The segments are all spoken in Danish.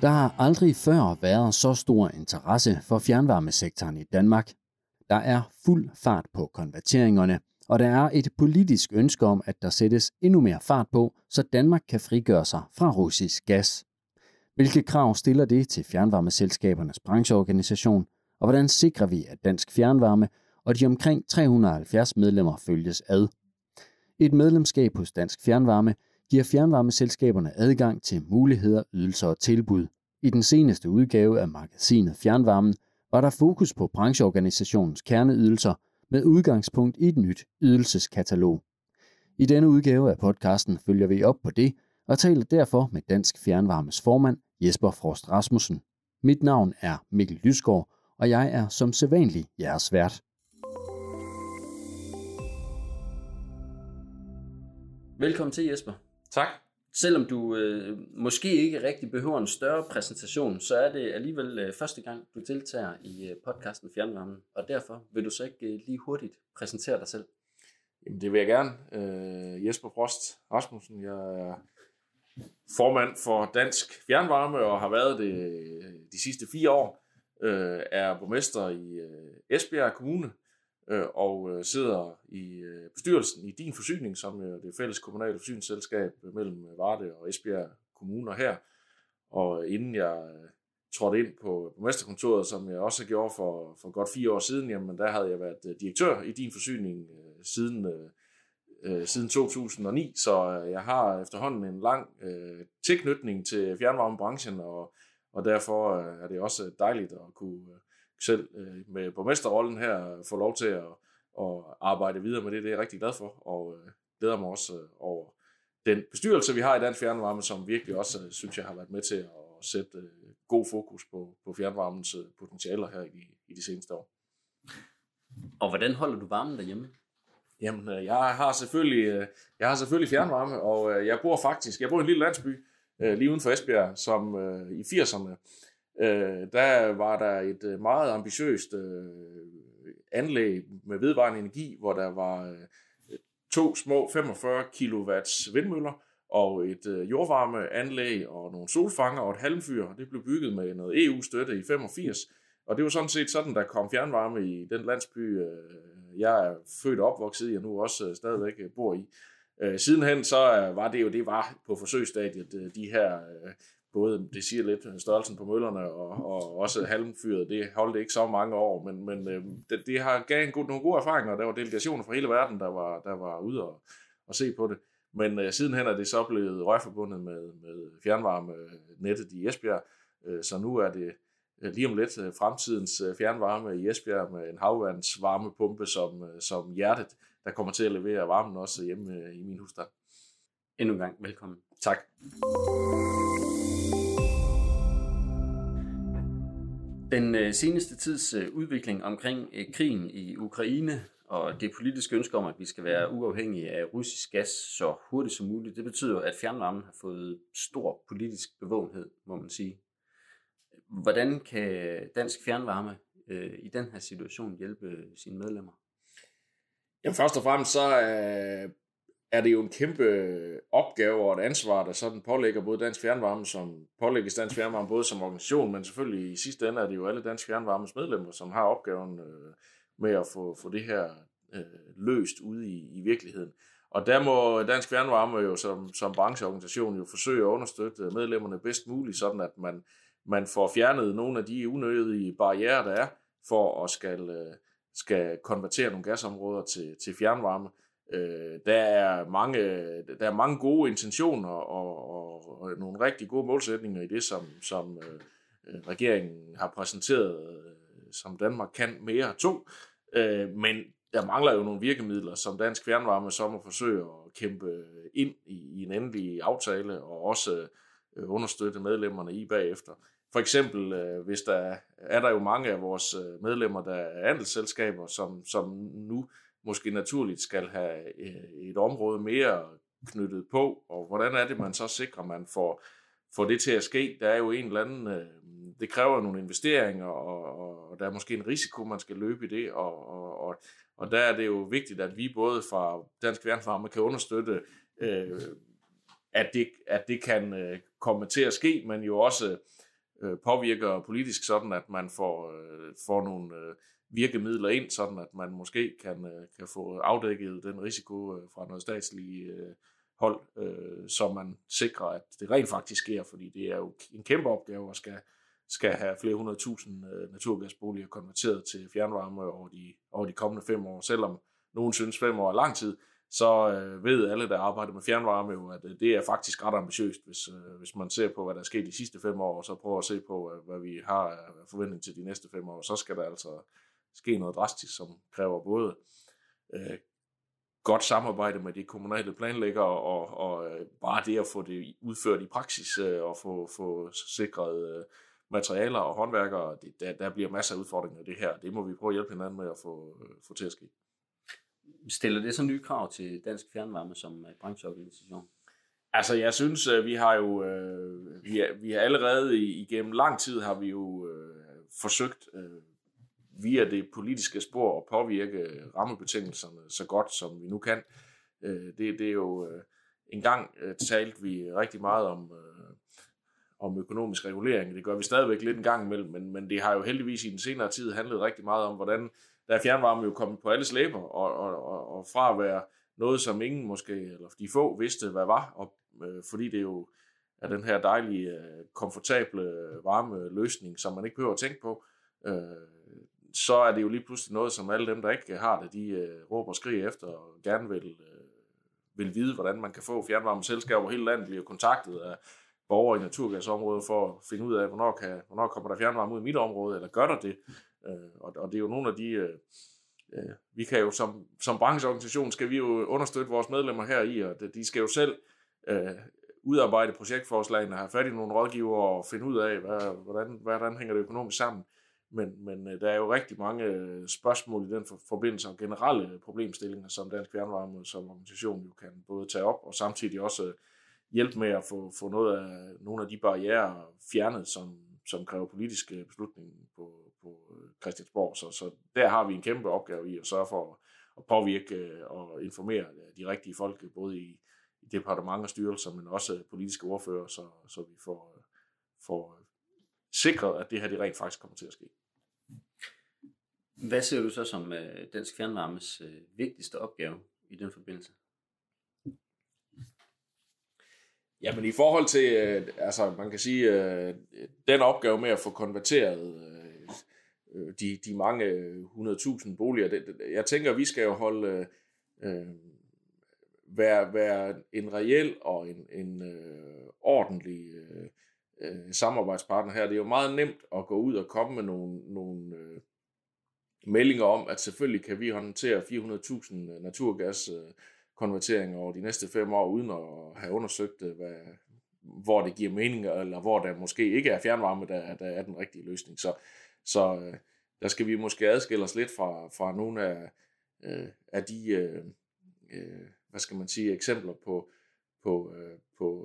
Der har aldrig før været så stor interesse for fjernvarmesektoren i Danmark. Der er fuld fart på konverteringerne, og der er et politisk ønske om, at der sættes endnu mere fart på, så Danmark kan frigøre sig fra russisk gas. Hvilke krav stiller det til fjernvarmeselskabernes brancheorganisation, og hvordan sikrer vi, at dansk fjernvarme og de omkring 370 medlemmer følges ad? Et medlemskab hos Dansk Fjernvarme giver fjernvarmeselskaberne adgang til muligheder, ydelser og tilbud. I den seneste udgave af magasinet Fjernvarmen var der fokus på brancheorganisationens kerneydelser med udgangspunkt i et nyt ydelseskatalog. I denne udgave af podcasten følger vi op på det og taler derfor med Dansk Fjernvarmes formand Jesper Frost Rasmussen. Mit navn er Mikkel Lysgaard, og jeg er som sædvanlig jeres vært. Velkommen til Jesper. Tak. Selvom du øh, måske ikke rigtig behøver en større præsentation, så er det alligevel øh, første gang, du deltager i øh, podcasten Fjernvarmen, og derfor vil du så ikke øh, lige hurtigt præsentere dig selv. Jamen, det vil jeg gerne. Øh, Jesper Frost Rasmussen, jeg er formand for Dansk Fjernvarme og har været det øh, de sidste fire år. Øh, er borgmester i øh, Esbjerg Kommune øh, og øh, sidder i øh, bestyrelsen i Din Forsyning, som er det fælles kommunale forsyningsselskab øh, mellem øh, Varde og Esbjerg kommuner her. Og inden jeg øh, trådte ind på borgmesterkontoret, som jeg også gjorde for, for godt fire år siden, jamen der havde jeg været øh, direktør i Din Forsyning øh, siden, øh, siden 2009, så jeg har efterhånden en lang øh, tilknytning til fjernvarmebranchen, og, og derfor er det også dejligt at kunne selv øh, med borgmesterrollen her få lov til at, at arbejde videre med det. Det er jeg rigtig glad for, og øh, glæder mig også øh, over den bestyrelse, vi har i Dansk Fjernvarme, som virkelig også, øh, synes jeg, har været med til at sætte øh, god fokus på, på fjernvarmens øh, potentialer her i, i de seneste år. Og hvordan holder du varmen derhjemme? Jamen, øh, jeg har selvfølgelig, øh, jeg har selvfølgelig fjernvarme, og øh, jeg bor faktisk, jeg bor i en lille landsby øh, lige uden for Esbjerg, som øh, i 80'erne øh, der var der et øh, meget ambitiøst øh, anlæg med vedvarende energi, hvor der var øh, to små 45 kW vindmøller og et øh, jordvarmeanlæg og nogle solfanger og et halmfyr. Det blev bygget med noget EU-støtte i 85. Og det var sådan set sådan, der kom fjernvarme i den landsby, øh, jeg er født og opvokset i, og nu også øh, stadigvæk øh, bor i. Øh, sidenhen så øh, var det jo, det var på forsøgsstadiet, øh, de her øh, både, det siger lidt, størrelsen på møllerne og, og også halmfyret, det holdt ikke så mange år, men, men øh, det, det har gav en god, nogle gode erfaringer, der var delegationer fra hele verden, der var, der var ude og, og se på det. Men øh, sidenhen er det så blevet rørforbundet med, med fjernvarmenettet i Esbjerg, øh, så nu er det øh, lige om lidt øh, fremtidens øh, fjernvarme i Esbjerg med en havvandsvarmepumpe som, øh, som hjertet, der kommer til at levere varmen også hjemme øh, i min husstand. Endnu en gang velkommen. Tak. Den øh, seneste tids øh, udvikling omkring øh, krigen i Ukraine og det politiske ønske om, at vi skal være uafhængige af russisk gas så hurtigt som muligt, det betyder, at fjernvarmen har fået stor politisk bevågenhed, må man sige. Hvordan kan dansk fjernvarme øh, i den her situation hjælpe sine medlemmer? Jamen først og fremmest så øh, er det jo en kæmpe øh, opgave og et ansvar, der sådan pålægger både Dansk Fjernvarme, som pålægges Dansk Fjernvarme både som organisation, men selvfølgelig i sidste ende er det jo alle Dansk Fjernvarmes medlemmer, som har opgaven øh, med at få, få det her øh, løst ude i, i virkeligheden. Og der må Dansk Fjernvarme jo som, som brancheorganisation jo forsøge at understøtte øh, medlemmerne bedst muligt, sådan at man, man får fjernet nogle af de unødige barriere, der er, for at skal, øh, skal konvertere nogle gasområder til, til fjernvarme. Øh, der, er mange, der er mange gode intentioner og, og, og nogle rigtig gode målsætninger i det, som, som øh, øh regeringen har præsenteret, øh, som Danmark kan mere to. Øh, men der mangler jo nogle virkemidler, som Dansk Fjernvarme så må forsøge at kæmpe ind i, i en endelig aftale, og også øh, understøtte medlemmerne i bagefter. For eksempel, øh, hvis der er der jo mange af vores øh, medlemmer, der er andelsselskaber, som, som nu måske naturligt skal have øh, et område mere knyttet på, og hvordan er det, man så sikrer, man får, får det til at ske? Der er jo en eller anden, øh, det kræver nogle investeringer, og, og der er måske en risiko, man skal løbe i det, og, og, og, og der er det jo vigtigt, at vi både fra Dansk Værnfarme kan understøtte, øh, at, det, at det kan øh, komme til at ske, men jo også øh, påvirker politisk, sådan at man får, øh, får nogle øh, virkemidler ind, sådan at man måske kan, øh, kan få afdækket den risiko øh, fra noget statslige øh, hold, så man sikrer, at det rent faktisk sker, fordi det er jo en kæmpe opgave at skal, skal have flere hundrede tusind øh, naturgasboliger konverteret til fjernvarme over de, over de kommende fem år, selvom nogen synes fem år er lang tid, så øh, ved alle, der arbejder med fjernvarme jo, at øh, det er faktisk ret ambitiøst, hvis, øh, hvis man ser på, hvad der er sket de sidste fem år, og så prøver at se på, øh, hvad vi har af forventning til de næste fem år, så skal der altså ske noget drastisk, som kræver både øh, godt samarbejde med de kommunale planlæggere, og, og øh, bare det at få det udført i praksis, øh, og få, få sikret øh, materialer og håndværkere, det, der, der bliver masser af udfordringer i det her. Det må vi prøve at hjælpe hinanden med at få, få til at ske. Stiller det så nye krav til Dansk Fjernvarme som brancheorganisation? Altså, jeg synes, vi har jo, vi, vi har allerede igennem lang tid har vi jo øh, forsøgt øh, via det politiske spor at påvirke rammebetingelserne så godt, som vi nu kan. Øh, det, det er jo, øh, en gang øh, talte vi rigtig meget om, om økonomisk regulering. Det gør vi stadigvæk lidt en gang imellem, men, men det har jo heldigvis i den senere tid handlet rigtig meget om, hvordan der er fjernvarme jo kommet på alles læber, og, og, og, og fra at være noget, som ingen måske, eller de få vidste, hvad var, og, øh, fordi det jo er den her dejlige, komfortable varme løsning, som man ikke behøver at tænke på, øh, så er det jo lige pludselig noget, som alle dem, der ikke har det, de øh, råber og skriger efter, og gerne vil, øh, vil vide, hvordan man kan få fjernvarmeselskaber over hele landet, bliver kontaktet af borgere i naturgasområdet for at finde ud af, hvornår, kan, hvornår kommer der fjernvarme ud i mit område, eller gør der det? Øh, og, og det er jo nogle af de... Øh, øh, vi kan jo som, som brancheorganisation, skal vi jo understøtte vores medlemmer her i, og de skal jo selv øh, udarbejde projektforslagene, have fat i nogle rådgiver og finde ud af, hvad, hvordan, hvordan hænger det økonomisk sammen. Men, men øh, der er jo rigtig mange øh, spørgsmål i den forbindelse og generelle øh, problemstillinger, som Dansk Fjernvarme som organisation jo kan både tage op og samtidig også hjælpe med at få, få noget af, nogle af de barriere fjernet, som, som kræver politiske beslutninger på, på Christiansborg. Så, så der har vi en kæmpe opgave i at sørge for at påvirke og informere de rigtige folk, både i, i departement og styrelser, men også politiske ordfører, så, så vi får, får sikret, at det her det rent faktisk kommer til at ske. Hvad ser du så som Dansk Fjernvarmes vigtigste opgave i den forbindelse? Jamen i forhold til, altså man kan sige, den opgave med at få konverteret øh, de, de mange 100.000 boliger. Det, det, jeg tænker, vi skal jo holde øh, være, være en reel og en, en øh, ordentlig øh, øh, samarbejdspartner her. Det er jo meget nemt at gå ud og komme med nogle, nogle øh, meldinger om, at selvfølgelig kan vi håndtere 400.000 øh, naturgas over de næste fem år, uden at have undersøgt, øh, hvad, hvor det giver mening, eller hvor der måske ikke er fjernvarme, der, der er den rigtige løsning. Så, så øh, der skal vi måske adskille os lidt fra, fra nogle af, øh, af de, øh, øh, hvad skal man sige, eksempler på, på, øh, på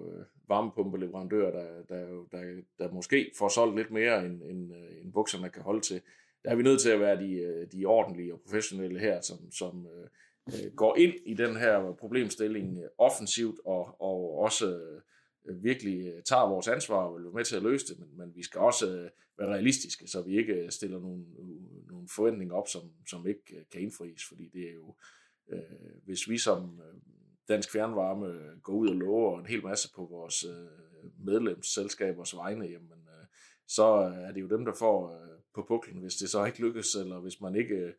varmepumpeleverandører, der, der, der, der måske får solgt lidt mere, end, end, øh, end bukserne kan holde til. Der er vi nødt til at være de, øh, de ordentlige og professionelle her, som, som øh, øh går ind i den her problemstilling offensivt og, og også øh, virkelig tager vores ansvar og vil være med til at løse det, men, men vi skal også øh, være realistiske, så vi ikke stiller nogle, nogle forventninger op, som, som ikke kan indfries, fordi det er jo, øh, hvis vi som Dansk Fjernvarme øh, går ud og lover en hel masse på vores øh, medlemsselskabers vegne, jamen, øh, så er det jo dem, der får på puklen, hvis det så ikke lykkes, eller hvis man ikke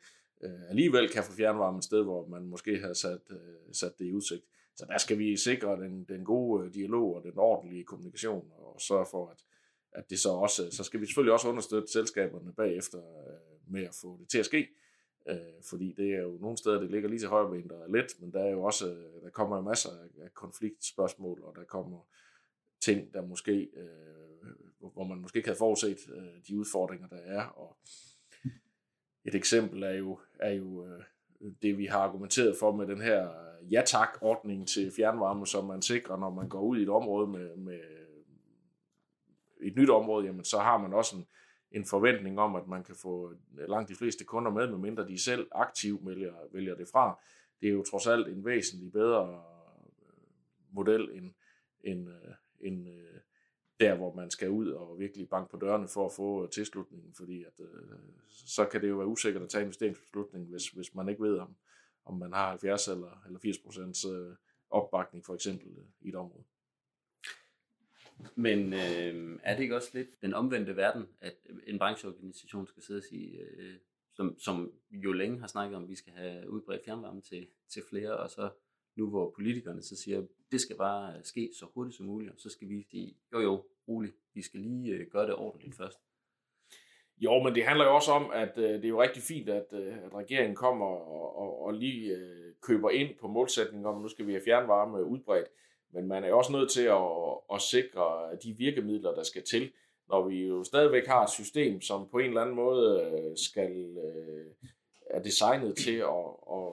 alligevel kan få fjernvarme et sted, hvor man måske har sat, sat det i udsigt. Så der skal vi sikre den, den gode dialog og den ordentlige kommunikation, og sørge for, at, at det så også, så skal vi selvfølgelig også understøtte selskaberne bagefter med at få det til at ske, øh, fordi det er jo nogle steder, det ligger lige til højre der er let, men der er jo også, øh, der kommer masser af konfliktspørgsmål, og der kommer ting, der måske, øh, hvor man måske ikke havde forudset øh, de udfordringer, der er, og et eksempel er jo, er jo det, vi har argumenteret for med den her ja tak ordning til fjernvarme, som man sikrer, når man går ud i et område med, med et nyt område, jamen så har man også en, en forventning om, at man kan få langt de fleste kunder med, medmindre de selv aktivt vælger, vælger det fra. Det er jo trods alt en væsentlig bedre øh, model end, end, øh, end øh, der, hvor man skal ud og virkelig banke på dørene for at få tilslutningen, fordi at, så kan det jo være usikkert at tage investeringsbeslutningen, hvis, hvis man ikke ved, om, om man har 70 eller, eller 80 procents opbakning for eksempel i et område. Men øh, er det ikke også lidt den omvendte verden, at en brancheorganisation skal sidde og sige, øh, som, som jo længe har snakket om, at vi skal have udbredt fjernvarme til, til flere, og så nu hvor politikerne så siger, at det skal bare øh, ske så hurtigt som muligt, og så skal vi sige, jo jo, roligt, vi skal lige øh, gøre det ordentligt først. Jo, men det handler jo også om, at øh, det er jo rigtig fint, at, øh, at regeringen kommer og, og, og lige øh, køber ind på målsætningen om, at nu skal vi have fjernvarme udbredt. Men man er jo også nødt til at, at sikre de virkemidler, der skal til, når vi jo stadigvæk har et system, som på en eller anden måde øh, skal øh, er designet til at, at,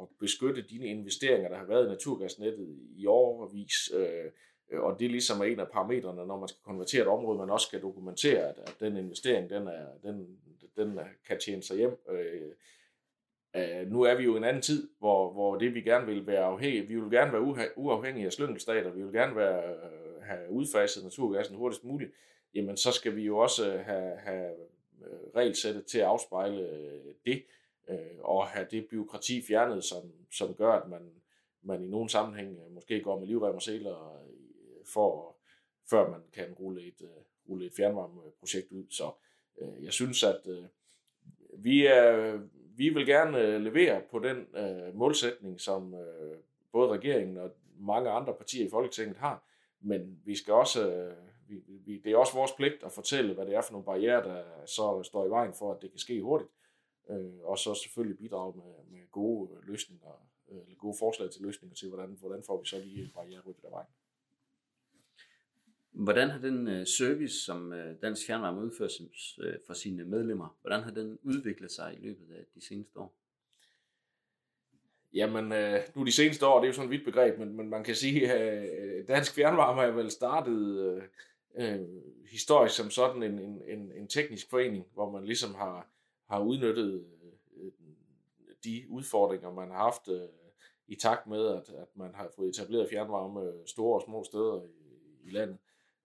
at beskytte dine investeringer, der har været i naturgasnettet i årvis. Øh, og det ligesom er en af parametrene, når man skal konvertere et område, man også skal dokumentere, at, at den investering, den, er, den, den kan tjene sig hjem. Øh, nu er vi jo i en anden tid, hvor, hvor det vi gerne vil være afhængige, vi vil gerne være uafhængige af slyngelstater, vi vil gerne være, øh, have udfaset naturgassen hurtigst muligt, jamen så skal vi jo også øh, have, have øh, regelsættet til at afspejle øh, det øh, og have det byråkrati fjernet, som, som gør, at man, man i nogle sammenhæng måske går med livrem og seler for, før man kan rulle et, øh, rulle et fjernvarmeprojekt ud. Så øh, jeg synes, at øh, vi, er, vi vil gerne øh, levere på den øh, målsætning, som øh, både regeringen og mange andre partier i Folketinget har, men vi skal også, øh, vi, vi, det er også vores pligt at fortælle, hvad det er for nogle barriere, der så står i vejen for, at det kan ske hurtigt øh, og så selvfølgelig bidrage med, med gode løsninger, øh, eller gode forslag til løsninger til, hvordan, hvordan får vi så lige barriere ryddet af vejen. Hvordan har den øh, service, som øh, Dansk Fjernvarme udfører øh, for sine medlemmer, hvordan har den udviklet sig i løbet af de seneste år? Jamen, øh, nu de seneste år, det er jo sådan et vidt begreb, men, men man kan sige, at øh, Dansk Fjernvarme har vel startet øh, øh, historisk som sådan en, en, en, en teknisk forening, hvor man ligesom har, har udnyttet øh, de udfordringer, man har haft øh, i takt med, at, at man har fået etableret fjernvarme store og små steder i, i landet.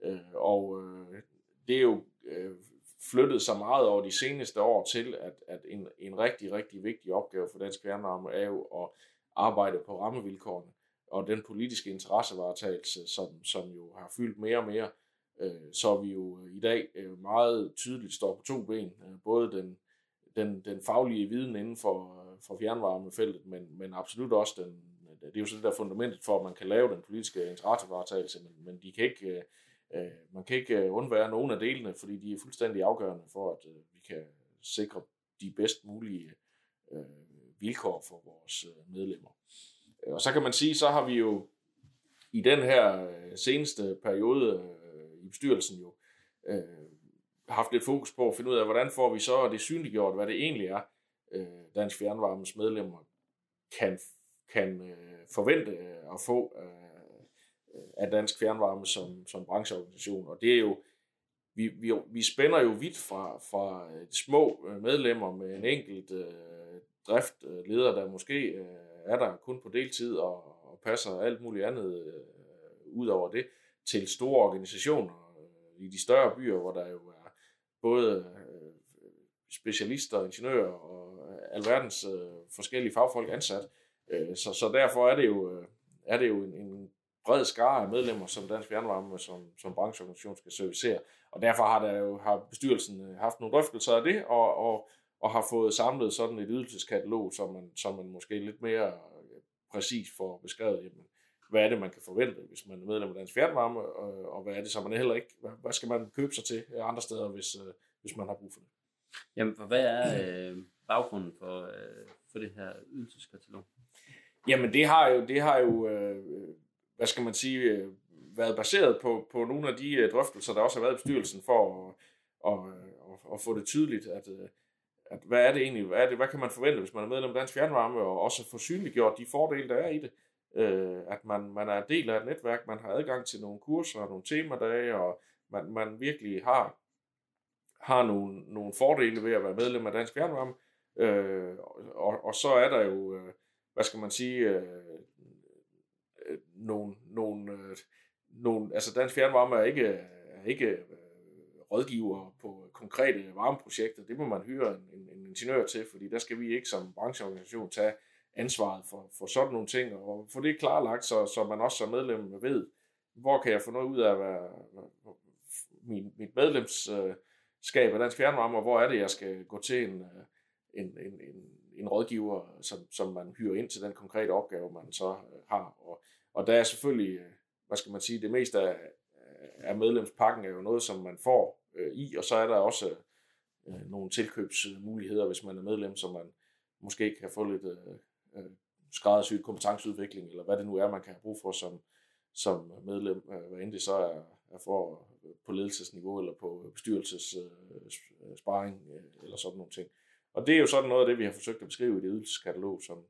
Øh, og øh, det er jo øh, flyttet så meget over de seneste år til, at, at en, en rigtig, rigtig vigtig opgave for dansk fjernvarme er jo at arbejde på rammevilkårene og den politiske interessevaretagelse, som, som jo har fyldt mere og mere, øh, så vi jo i dag meget tydeligt står på to ben. Både den den, den faglige viden inden for, for fjernvarmefeltet, men, men absolut også den, det er jo sådan der fundamentet for, at man kan lave den politiske interessevaretagelse, men, men de kan ikke, øh, man kan ikke øh, undvære nogen af delene, fordi de er fuldstændig afgørende for, at øh, vi kan sikre de bedst mulige øh, vilkår for vores øh, medlemmer. Øh, og så kan man sige, så har vi jo i den her øh, seneste periode øh, i bestyrelsen jo øh, haft lidt fokus på at finde ud af, hvordan får vi så det synliggjort, hvad det egentlig er, øh, Dansk Fjernvarmes medlemmer kan, kan øh, forvente at få øh, af Dansk Fjernvarme som, som brancheorganisation. Og det er jo, vi, vi, vi spænder jo vidt fra, fra øh, de små øh, medlemmer med en enkelt øh, driftleder, øh, der måske øh, er der kun på deltid og, og passer alt muligt andet øh, ud over det, til store organisationer øh, i de større byer, hvor der jo er både øh, specialister, ingeniører og alverdens øh, forskellige fagfolk ansat. så, så derfor er det jo, er det jo en, en bred skare af medlemmer, som Dansk Fjernvarme som, som brancheorganisation skal servicere. Og derfor har, der jo, har bestyrelsen haft nogle drøftelser af det, og, og, og har fået samlet sådan et ydelseskatalog, som man, som man måske lidt mere præcis får beskrevet. Jamen, hvad er det, man kan forvente, hvis man er medlem af Dansk Fjernvarme, og, og hvad er det, så man heller ikke, hvad, hvad skal man købe sig til andre steder, hvis, øh, hvis man har brug for det. Jamen, for hvad er øh, baggrunden for, øh, for det her ydelseskatalog? Jamen, det har jo, det har jo øh, hvad skal man sige, øh, været baseret på, på nogle af de øh, drøftelser, der også har været i bestyrelsen for at, og, og, og få det tydeligt, at, øh, at hvad er det egentlig, hvad, er det, hvad kan man forvente, hvis man er medlem af Dansk Fjernvarme, og også få synliggjort de fordele, der er i det øh, at man, man er del af et netværk, man har adgang til nogle kurser og nogle temadage, og man, man virkelig har, har nogle, nogle fordele ved at være medlem af Dansk Fjernvarme. Øh, og, og så er der jo, hvad skal man sige, øh, nogle, nogle, øh, nogle, altså Dansk Fjernvarme er ikke, er ikke øh, rådgiver på konkrete varmeprojekter. Det må man hyre en, en, en ingeniør til, fordi der skal vi ikke som brancheorganisation tage ansvaret for, for sådan nogle ting, og få det klarlagt, så, så man også som medlem ved, hvor kan jeg få noget ud af hvad, min, mit medlemskab af Dansk Fjernvarme, og hvor er det, jeg skal gå til en, øh, en, en, en, en rådgiver, som, som man hyrer ind til den konkrete opgave, man så øh, har. Og, og der er selvfølgelig, øh, hvad skal man sige, det meste af, af medlemspakken er jo noget, som man får øh, i, og så er der også øh, øh nogle tilkøbsmuligheder, hvis man er medlem, som man måske kan få lidt øh, øh, skræddersyet kompetenceudvikling, eller hvad det nu er, man kan have brug for som, som medlem, øh, hvad end det så er, er for på ledelsesniveau, eller på bestyrelsessparing, øh, øh, eller sådan nogle ting. Og det er jo sådan noget af det, vi har forsøgt at beskrive i det ydelseskatalog, som,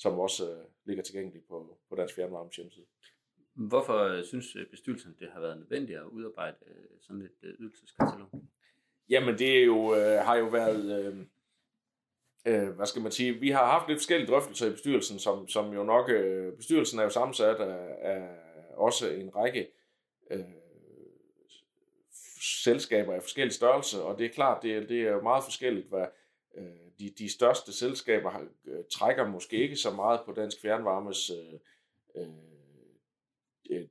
som også øh, ligger tilgængeligt på, på Dansk Fjernvarmes hjemmeside. Hvorfor øh, synes øh, bestyrelsen, det har været nødvendigt at udarbejde øh, sådan et ydelseskatalog? Jamen, det er jo, øh, har jo været, øh, øh, hvad skal man sige, vi har haft lidt forskellige drøftelser i bestyrelsen, som, som jo nok, øh, bestyrelsen er jo sammensat af, af også en række øh, selskaber af forskellige størrelse, og det er klart, det, det er meget forskelligt, hvad Øh, de, de største selskaber har, øh, trækker måske ikke så meget på Dansk Fjernvarmes øh, øh, øh,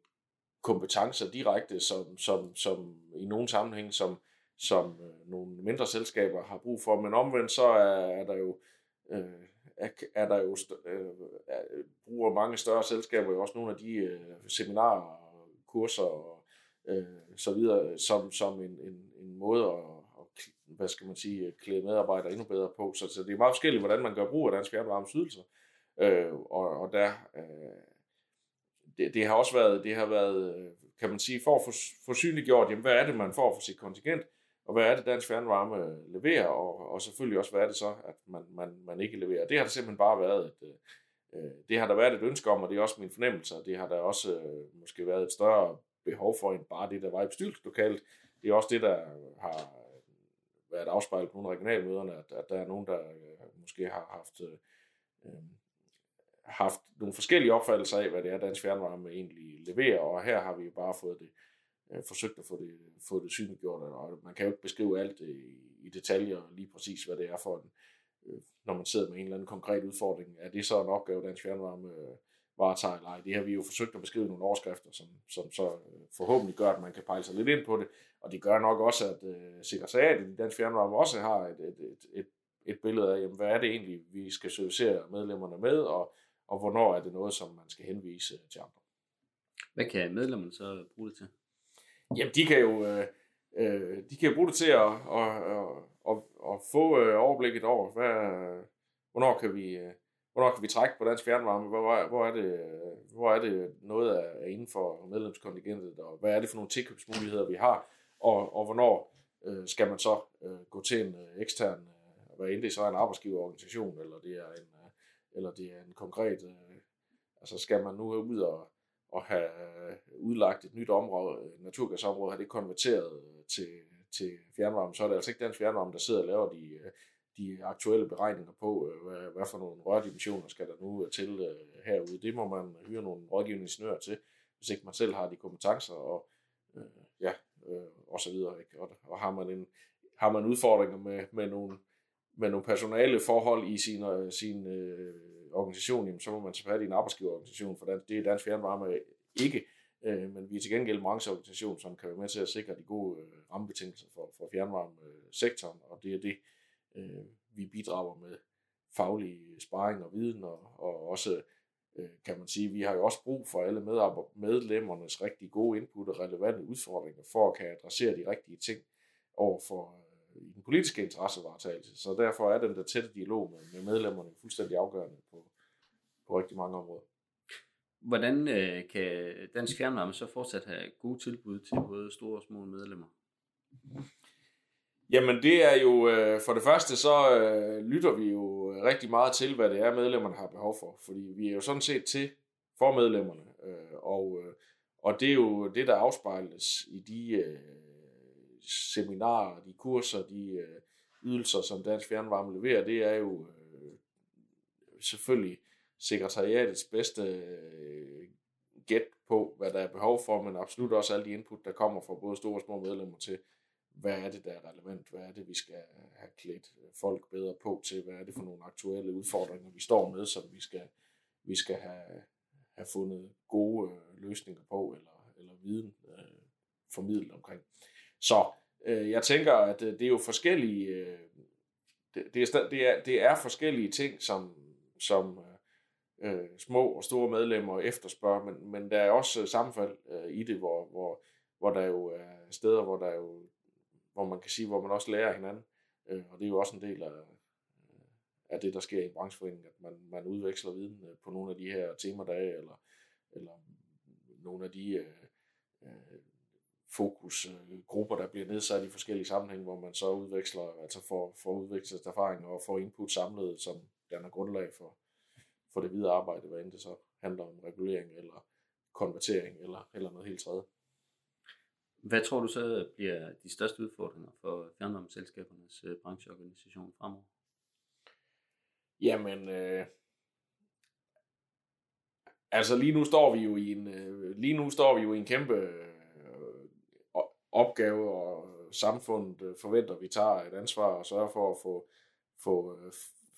kompetencer direkte, som, som, som i nogle sammenhæng, som, som øh, nogle mindre selskaber har brug for. Men omvendt så er, er der jo øh, er, er der jo øh, er, bruger mange større selskaber jo også nogle af de øh, seminarer, kurser og øh, så videre, som, som en, en, en måde at, hvad skal man sige, øh, klæde medarbejdere endnu bedre på. Så, så det er meget forskelligt, hvordan man gør brug af dansk fjernvarmes ydelser. Øh, og, og der, øh, det, det, har også været, det har været, øh, kan man sige, for at få, få synliggjort, jamen, hvad er det, man får for sit kontingent, og hvad er det, Dansk Fjernvarme øh, leverer, og, og selvfølgelig også, hvad er det så, at man, man, man ikke leverer. Det har der simpelthen bare været et, øh, det har der været et ønske om, og det er også min fornemmelse, og det har der også øh, måske været et større behov for, end bare det, der var i bestyrelseslokalet. Det er også det, der har været afspejlet på nogle regionalmøderne, at, at der er nogen, der øh, måske har haft øh, øh, haft nogle forskellige opfattelser af, hvad det er, Dansk Fjernvarme egentlig leverer, og her har vi jo bare fået det, øh, forsøgt at få det, få det synliggjort, og man kan jo ikke beskrive alt i, i detaljer lige præcis, hvad det er for en, øh, når man sidder med en eller anden konkret udfordring. Er det så en opgave, Dansk Fjernvarme øh, varetager eller ej? Det har vi jo forsøgt at beskrive nogle overskrifter, som, som så øh, forhåbentlig gør, at man kan pejle sig lidt ind på det, og det gør nok også, at øh, sekretariatet i Dansk Fjernvarme også har et, et, et, et, et billede af, jamen, hvad er det egentlig, vi skal servicere medlemmerne med, og og hvornår er det noget, som man skal henvise til andre. Hvad kan medlemmerne så bruge det til? Jamen, de kan jo øh, øh de kan jo bruge det til at, at, at, at, at få øh, overblikket over, hvad, hvornår kan vi øh, hvornår kan vi trække på dansk fjernvarme, hvor, hvor, er det, hvor er det noget er inden for medlemskontingentet, og hvad er det for nogle tilkøbsmuligheder, vi har, og, og hvornår øh, skal man så øh, gå til en øh, ekstern, øh, hvad end det så er en arbejdsgiverorganisation, eller det er en øh, eller det er en konkret, øh, altså skal man nu ud og, og have øh, udlagt et nyt område, øh, naturgasområde, har det konverteret øh, til, til fjernvarme, så er det altså ikke dansk fjernvarme, der sidder og laver de, øh, de aktuelle beregninger på, øh, hvad, hvad for nogle rørdimensioner skal der nu øh, til øh, herude. Det må man hyre nogle rådgivende ingeniører til, hvis ikke man selv har de kompetencer og øh, ja, øh, og så videre. Ikke? Og, og har man en har man udfordringer med, med nogle med nogle personale forhold i sin, øh, sin øh, organisation, jamen, så må man tage fat i en arbejdsgiverorganisation, for det er Dansk Fjernvarme ikke, øh, men vi er til gengæld en brancheorganisation, som kan være med til at sikre de gode øh, rammebetingelser for, for fjernvarmesektoren, og det er det, øh, vi bidrager med faglig sparring og viden, og, og også øh, kan man sige, vi har jo også brug for alle medlemmernes rigtig gode input og relevante udfordringer, for at kan adressere de rigtige ting over for øh, i den politiske interessevaretagelse. Så derfor er den der tætte dialog med, med medlemmerne fuldstændig afgørende på, på rigtig mange områder. Hvordan øh, kan Dansk Fjernvarme så fortsat have gode tilbud til både store og små medlemmer? Jamen det er jo, øh, for det første så øh, lytter vi jo øh, rigtig meget til, hvad det er, medlemmerne har behov for. Fordi vi er jo sådan set til for medlemmerne. Øh, og, øh, og det er jo det, der afspejles i de øh, seminarer, de kurser, de øh, ydelser, som Dansk Fjernvarme leverer, det er jo øh, selvfølgelig sekretariatets bedste øh, gæt på, hvad der er behov for, men absolut også alle de input, der kommer fra både store og små medlemmer til, hvad er det, der er relevant, hvad er det, vi skal øh, have klædt øh, folk bedre på til, hvad er det for nogle aktuelle udfordringer, vi står med, som vi skal, vi skal have, have fundet gode øh, løsninger på, eller, eller viden øh, formidlet omkring. Så øh, jeg tænker, at det er jo forskellige, øh, det, det, er, det, er, det er forskellige ting, som, som øh, små og store medlemmer efterspørger, men, men der er også sammenfald øh, i det, hvor, hvor, hvor der jo er steder, hvor der jo hvor man kan sige, hvor man også lærer hinanden. Øh, og det er jo også en del af, øh, af det, der sker i en brancheforening, at man, man udveksler viden øh, på nogle af de her temadage, eller, eller nogle af de øh, øh, fokusgrupper, der bliver nedsat i forskellige sammenhænge, hvor man så udveksler, altså får, får udvekslet erfaringer og får input samlet, som danner grundlag for, for det videre arbejde, hvad end det så handler om regulering eller konvertering eller, eller noget helt tredje. Hvad tror du så bliver de største udfordringer for fjernvarmeselskabernes øh, brancheorganisation fremover? Jamen, øh, altså lige nu står vi jo i en, øh, lige nu står vi jo i en kæmpe øh, opgave, og samfundet øh, forventer, at vi tager et ansvar og sørger for at få, få øh,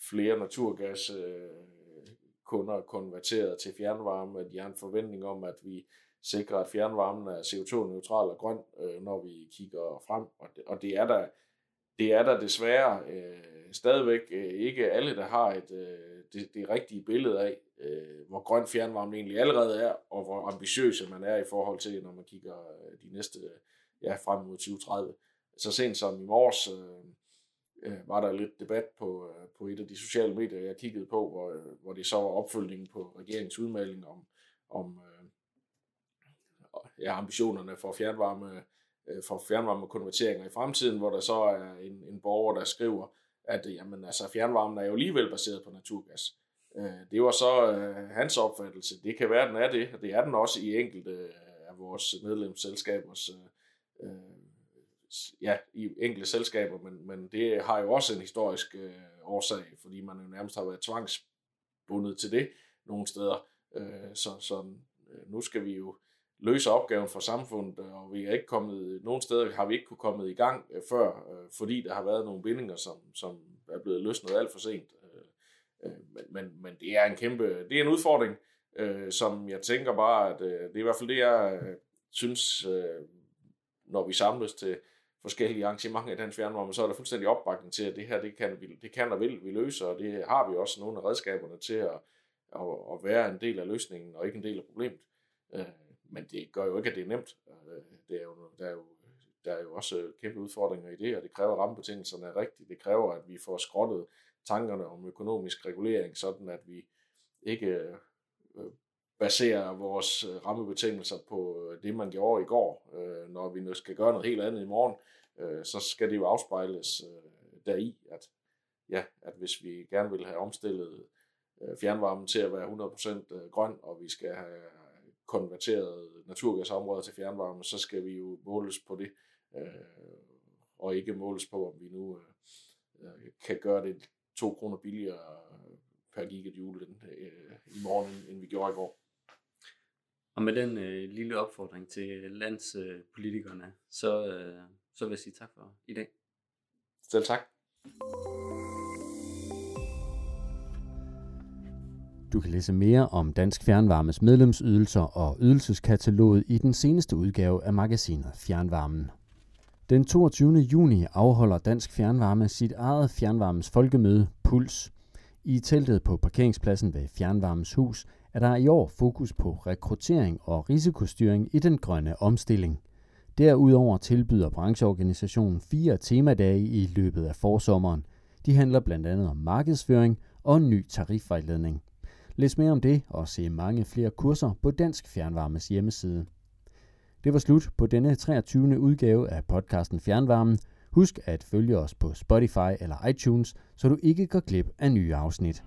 flere naturgas øh, kunder konverteret til fjernvarme. De har en forventning om, at vi sikre, at fjernvarmen er CO2-neutral og grøn, øh, når vi kigger frem. Og det, og det er der, det er der desværre øh, stadigvæk øh, ikke alle, der har et, øh, det, det rigtige billede af, øh, hvor grøn fjernvarmen egentlig allerede er, og hvor ambitiøse man er i forhold til, når man kigger øh, de næste, ja, frem mod 2030. Så sent som i morges øh, øh, var der lidt debat på, øh, på et af de sociale medier, jeg kiggede på, hvor, øh, hvor det så var opfølgningen på regeringens udmelding om, om øh, ambitionerne for fjernvarme, øh, for fjernvarmekonverteringer i fremtiden, hvor der så er en, en borger, der skriver, at jamen, altså, fjernvarmen er jo alligevel baseret på naturgas. Øh, det var så øh, hans opfattelse. Det kan være, at den er det, og det er den også i enkelte øh, af vores medlemsselskabers ja, i enkelte selskaber, men, men det har jo også en historisk øh, årsag, fordi man jo nærmest har været tvangsbundet til det nogle steder. Øh, så så øh, nu skal vi jo løse opgaven for samfundet, og vi er ikke kommet, nogen steder har vi ikke kunne komme i gang øh, før, øh, fordi der har været nogle bindinger, som, som er blevet løsnet alt for sent. Øh, men, men, men det er en kæmpe, det er en udfordring, som jeg tænker bare, at det er i hvert fald det, jeg synes, når vi samles til forskellige arrangementer i dansk fjernvarme, så er der fuldstændig opbakning til, at det her, det kan, vi, det kan og vil vi løse, og det har vi også nogle af redskaberne til at, at, at være en del af løsningen, og ikke en del af problemet men det gør jo ikke, at det er nemt. Øh, det er jo, der, er jo, der er jo også øh, kæmpe udfordringer i det, og det kræver, at rammebetingelserne er rigtige. Det kræver, at vi får skrottet tankerne om økonomisk regulering, sådan at vi ikke øh, baserer vores rammebetingelser på det, man gjorde i går. Når vi nu skal gøre noget helt andet i morgen, så skal det jo afspejles deri, at, ja, at hvis vi gerne vil have omstillet fjernvarmen til at være 100% grøn, og vi skal have konverteret naturgasområder til fjernvarme, så skal vi jo måles på det, øh, og ikke måles på, om vi nu øh, kan gøre det to kroner billigere per gigajoule øh, i morgen, end vi gjorde i går. Og med den øh, lille opfordring til landspolitikerne, øh, så, øh, så vil jeg sige tak for i dag. Selv tak. Du kan læse mere om Dansk Fjernvarmes medlemsydelser og ydelseskataloget i den seneste udgave af magasinet Fjernvarmen. Den 22. juni afholder Dansk Fjernvarme sit eget fjernvarmes folkemøde Puls. I teltet på parkeringspladsen ved Fjernvarmes hus er der i år fokus på rekruttering og risikostyring i den grønne omstilling. Derudover tilbyder brancheorganisationen fire temadage i løbet af forsommeren. De handler blandt andet om markedsføring og ny tarifvejledning. Læs mere om det og se mange flere kurser på Dansk Fjernvarmes hjemmeside. Det var slut på denne 23. udgave af podcasten Fjernvarmen. Husk at følge os på Spotify eller iTunes, så du ikke går glip af nye afsnit.